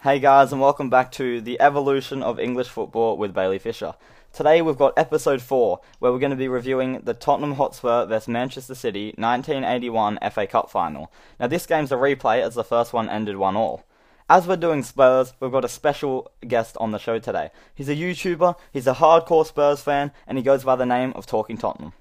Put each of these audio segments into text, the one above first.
Hey guys, and welcome back to the evolution of English football with Bailey Fisher. Today we've got episode 4, where we're going to be reviewing the Tottenham Hotspur vs Manchester City 1981 FA Cup final. Now, this game's a replay as the first one ended 1 all. As we're doing Spurs, we've got a special guest on the show today. He's a YouTuber, he's a hardcore Spurs fan, and he goes by the name of Talking Tottenham.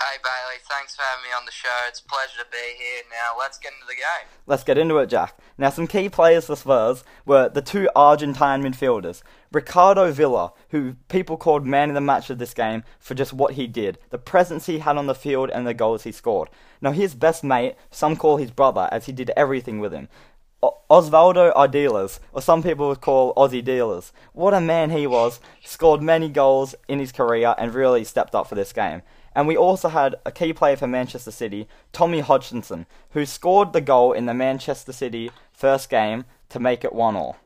Hey Bailey, thanks for having me on the show. It's a pleasure to be here. Now let's get into the game. Let's get into it, Jack. Now, some key players for Spurs were the two Argentine midfielders, Ricardo Villa, who people called man of the match of this game for just what he did, the presence he had on the field, and the goals he scored. Now, his best mate, some call his brother, as he did everything with him. Osvaldo Ardiles, or some people would call Ozzy Ardiles. What a man he was, scored many goals in his career and really stepped up for this game. And we also had a key player for Manchester City, Tommy Hodgkinson, who scored the goal in the Manchester City first game to make it 1 all.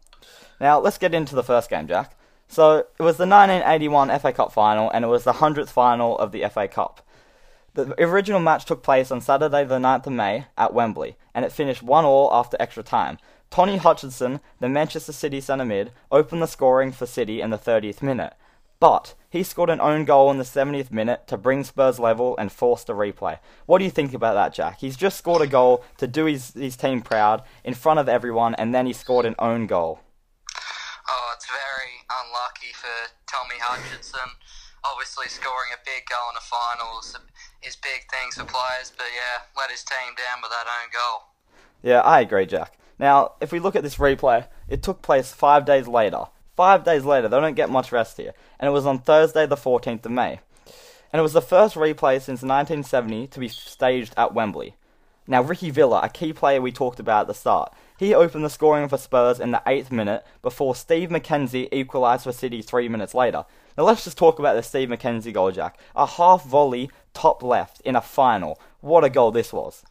Now, let's get into the first game, Jack. So, it was the 1981 FA Cup final, and it was the 100th final of the FA Cup. The original match took place on Saturday, the 9th of May, at Wembley, and it finished 1 all after extra time. Tony Hutchinson, the Manchester City centre mid, opened the scoring for City in the 30th minute. But he scored an own goal in the 70th minute to bring Spurs level and forced a replay. What do you think about that, Jack? He's just scored a goal to do his, his team proud in front of everyone, and then he scored an own goal. Oh, it's very unlucky for Tommy Hutchinson. Obviously, scoring a big goal in the finals is big things for players, but yeah, let his team down with that own goal. Yeah, I agree, Jack. Now, if we look at this replay, it took place five days later. Five days later, they don't get much rest here, and it was on Thursday, the 14th of May. And it was the first replay since 1970 to be staged at Wembley. Now, Ricky Villa, a key player we talked about at the start, he opened the scoring for Spurs in the 8th minute before Steve Mackenzie equalised for City three minutes later. Now, let's just talk about the Steve Mackenzie goal, Jack. A half volley, top left, in a final. What a goal this was.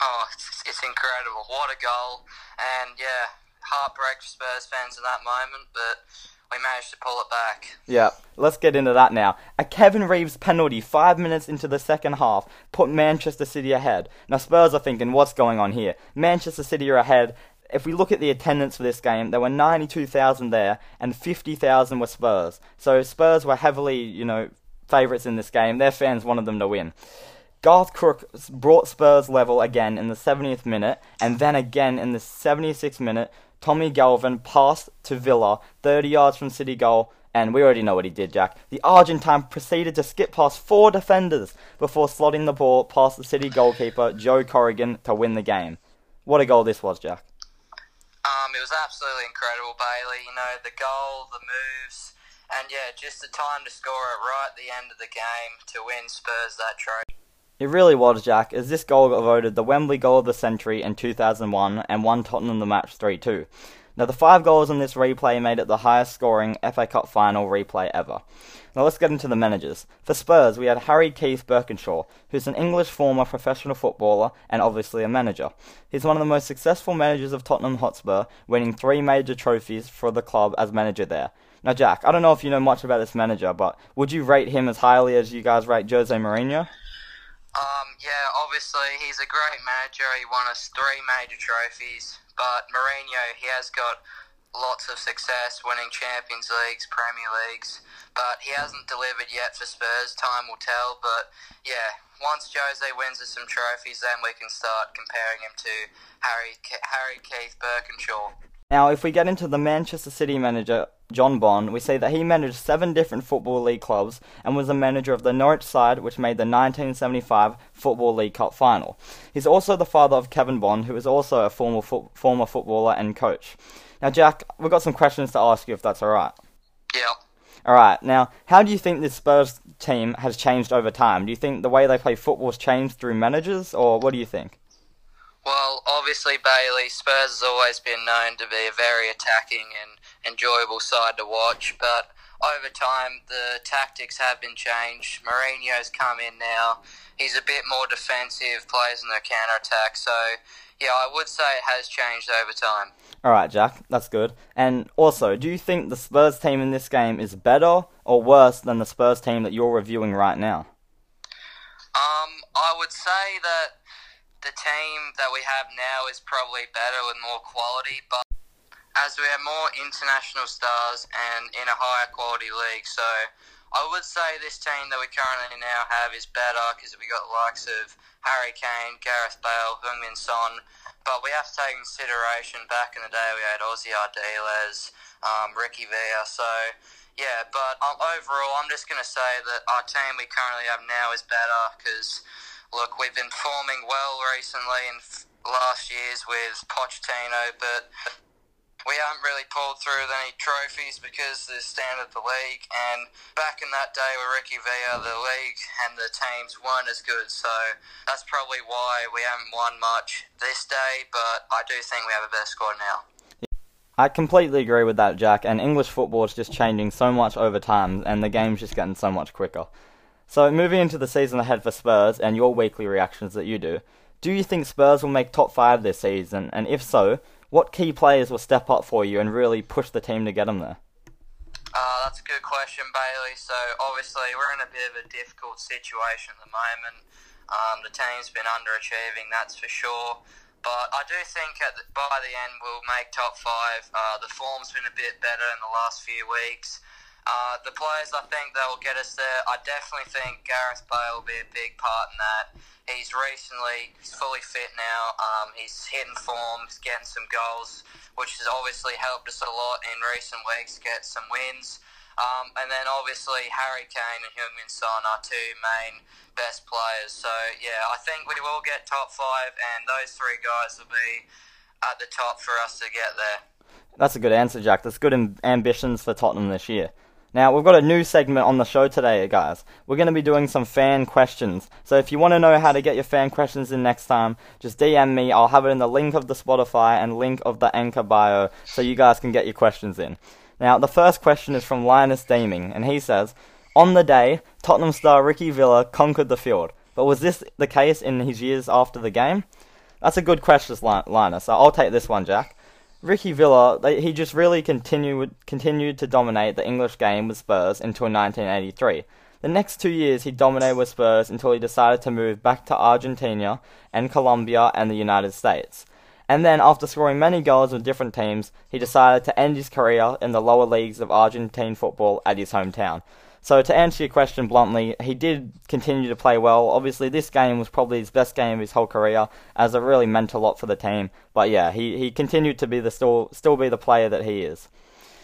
Oh, it's, it's incredible. What a goal. And yeah, heartbreak for Spurs fans in that moment, but we managed to pull it back. Yeah, let's get into that now. A Kevin Reeves penalty five minutes into the second half put Manchester City ahead. Now, Spurs are thinking, what's going on here? Manchester City are ahead. If we look at the attendance for this game, there were 92,000 there, and 50,000 were Spurs. So Spurs were heavily, you know, favourites in this game. Their fans wanted them to win. Garth Crook brought Spurs level again in the 70th minute, and then again in the 76th minute, Tommy Galvin passed to Villa, 30 yards from City goal, and we already know what he did, Jack. The Argentine proceeded to skip past four defenders before slotting the ball past the City goalkeeper, Joe Corrigan, to win the game. What a goal this was, Jack. Um, it was absolutely incredible, Bailey. You know, the goal, the moves, and yeah, just the time to score it right at the end of the game to win Spurs that trophy. It really was, Jack, as this goal got voted the Wembley goal of the century in 2001 and won Tottenham the match 3 2. Now, the five goals in this replay made it the highest scoring FA Cup final replay ever. Now, let's get into the managers. For Spurs, we had Harry Keith Burkinshaw, who's an English former professional footballer and obviously a manager. He's one of the most successful managers of Tottenham Hotspur, winning three major trophies for the club as manager there. Now, Jack, I don't know if you know much about this manager, but would you rate him as highly as you guys rate Jose Mourinho? Yeah, obviously he's a great manager. He won us three major trophies, but Mourinho, he has got lots of success winning Champions Leagues, Premier Leagues, but he hasn't delivered yet for Spurs. Time will tell, but yeah, once Jose wins us some trophies, then we can start comparing him to Harry Harry Keith Burkinshaw. Now, if we get into the Manchester City manager, John Bond, we see that he managed seven different Football League clubs and was the manager of the Norwich side, which made the 1975 Football League Cup final. He's also the father of Kevin Bond, who is also a former, fo- former footballer and coach. Now, Jack, we've got some questions to ask you if that's alright. Yeah. Alright, now, how do you think this Spurs team has changed over time? Do you think the way they play football has changed through managers, or what do you think? Well, obviously, Bailey, Spurs has always been known to be a very attacking and enjoyable side to watch, but over time the tactics have been changed. Mourinho's come in now. He's a bit more defensive, plays in the counter attack, so yeah, I would say it has changed over time. Alright, Jack, that's good. And also, do you think the Spurs team in this game is better or worse than the Spurs team that you're reviewing right now? Um, I would say that the team that we have now is probably better with more quality, but as we have more international stars and in a higher quality league, so I would say this team that we currently now have is better because we got the likes of Harry Kane, Gareth Bale, Heung-min Son, but we have to take consideration back in the day we had Ozzy Ardiles, um, Ricky Villa, so yeah, but um, overall I'm just going to say that our team we currently have now is better because look, we've been performing well recently in last years with Pochettino, but we haven't really pulled through with any trophies because the standard of the league. And back in that day with Ricky Villa, the league and the teams weren't as good. So that's probably why we haven't won much this day. But I do think we have a better squad now. I completely agree with that, Jack. And English football is just changing so much over time, and the game's just getting so much quicker. So, moving into the season ahead for Spurs and your weekly reactions that you do, do you think Spurs will make top five this season? And if so, what key players will step up for you and really push the team to get them there? Uh, that's a good question, Bailey. So, obviously, we're in a bit of a difficult situation at the moment. Um, the team's been underachieving, that's for sure. But I do think the, by the end we'll make top five. Uh, the form's been a bit better in the last few weeks. Uh, the players I think that will get us there, I definitely think Gareth Bale will be a big part in that. He's recently, he's fully fit now. Um, he's hitting form, he's getting some goals, which has obviously helped us a lot in recent weeks get some wins. Um, and then obviously Harry Kane and Heung-min Son are two main best players. So yeah, I think we will get top five, and those three guys will be at the top for us to get there. That's a good answer, Jack. That's good ambitions for Tottenham this year. Now, we've got a new segment on the show today, guys. We're going to be doing some fan questions. So if you want to know how to get your fan questions in next time, just DM me. I'll have it in the link of the Spotify and link of the Anchor bio so you guys can get your questions in. Now, the first question is from Linus Deeming, and he says, On the day, Tottenham star Ricky Villa conquered the field, but was this the case in his years after the game? That's a good question, Linus. I'll take this one, Jack. Ricky Villa, he just really continued continued to dominate the English game with Spurs until 1983. The next two years, he dominated with Spurs until he decided to move back to Argentina and Colombia and the United States. And then, after scoring many goals with different teams, he decided to end his career in the lower leagues of Argentine football at his hometown. So to answer your question bluntly, he did continue to play well. Obviously, this game was probably his best game of his whole career, as it really meant a lot for the team. But yeah, he, he continued to be the still still be the player that he is.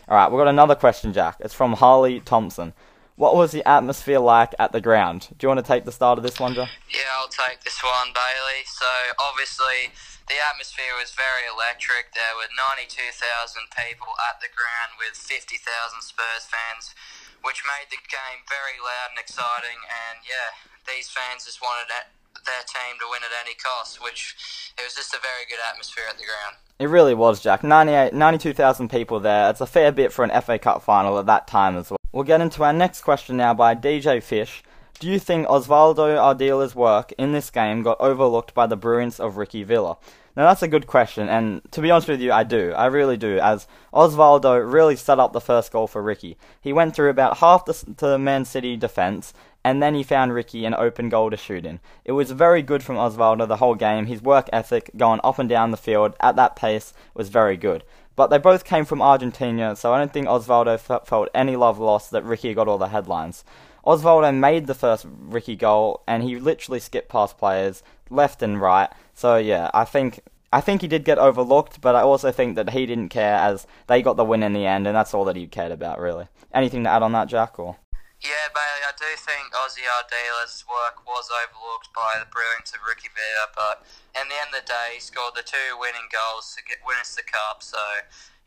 All right, we've got another question, Jack. It's from Harley Thompson. What was the atmosphere like at the ground? Do you want to take the start of this one, Jack? Yeah, I'll take this one, Bailey. So obviously, the atmosphere was very electric. There were 92,000 people at the ground with 50,000 Spurs fans which made the game very loud and exciting. And yeah, these fans just wanted their team to win at any cost, which it was just a very good atmosphere at the ground. It really was, Jack. 92,000 people there. It's a fair bit for an FA Cup final at that time as well. We'll get into our next question now by DJ Fish. Do you think Osvaldo Ardiles' work in this game got overlooked by the brilliance of Ricky Villa? Now that's a good question, and to be honest with you, I do. I really do, as Osvaldo really set up the first goal for Ricky. He went through about half the, the Man City defence, and then he found Ricky an open goal to shoot in. It was very good from Osvaldo the whole game. His work ethic, going up and down the field at that pace, was very good. But they both came from Argentina, so I don't think Osvaldo felt any love lost that Ricky got all the headlines. Osvaldo made the first Ricky goal, and he literally skipped past players left and right. So yeah, I think I think he did get overlooked, but I also think that he didn't care as they got the win in the end, and that's all that he cared about really. Anything to add on that, Jack? Or yeah, Bailey, I do think Ozzy Ardiles' work was overlooked by the brilliance of Ricky Villa, but in the end of the day, he scored the two winning goals to get win us the cup. So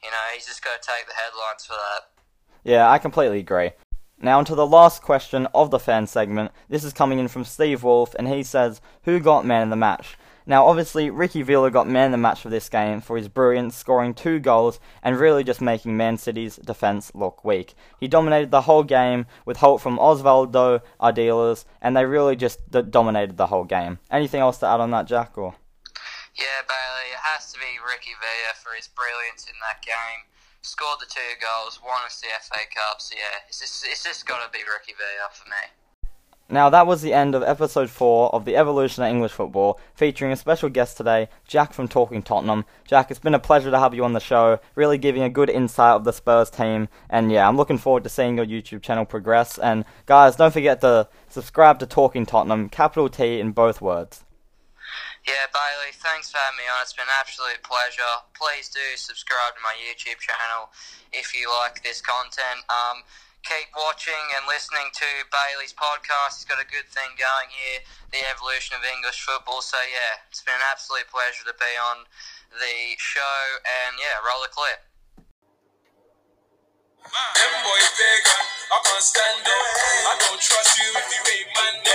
you know he's just got to take the headlines for that. Yeah, I completely agree. Now, onto the last question of the fan segment. This is coming in from Steve Wolf, and he says, Who got man of the match? Now, obviously, Ricky Villa got man of the match for this game for his brilliance, scoring two goals and really just making Man City's defence look weak. He dominated the whole game with help from Osvaldo Ardiles, and they really just d- dominated the whole game. Anything else to add on that, Jack? Or yeah, Bailey, it has to be Ricky Villa for his brilliance in that game scored the two goals, won us the FA Cup. So yeah, it's just it's just got to be Ricky Villa for me. Now, that was the end of episode 4 of the Evolution of English Football, featuring a special guest today, Jack from Talking Tottenham. Jack, it's been a pleasure to have you on the show, really giving a good insight of the Spurs team. And yeah, I'm looking forward to seeing your YouTube channel progress. And guys, don't forget to subscribe to Talking Tottenham, capital T in both words. Yeah, Bailey, thanks for having me on. It's been an absolute pleasure. Please do subscribe to my YouTube channel if you like this content. Um, keep watching and listening to Bailey's podcast. He's got a good thing going here, the evolution of English football. So yeah, it's been an absolute pleasure to be on the show. And yeah, roll the clip. Them boys I can't stand. I don't trust you if you ain't.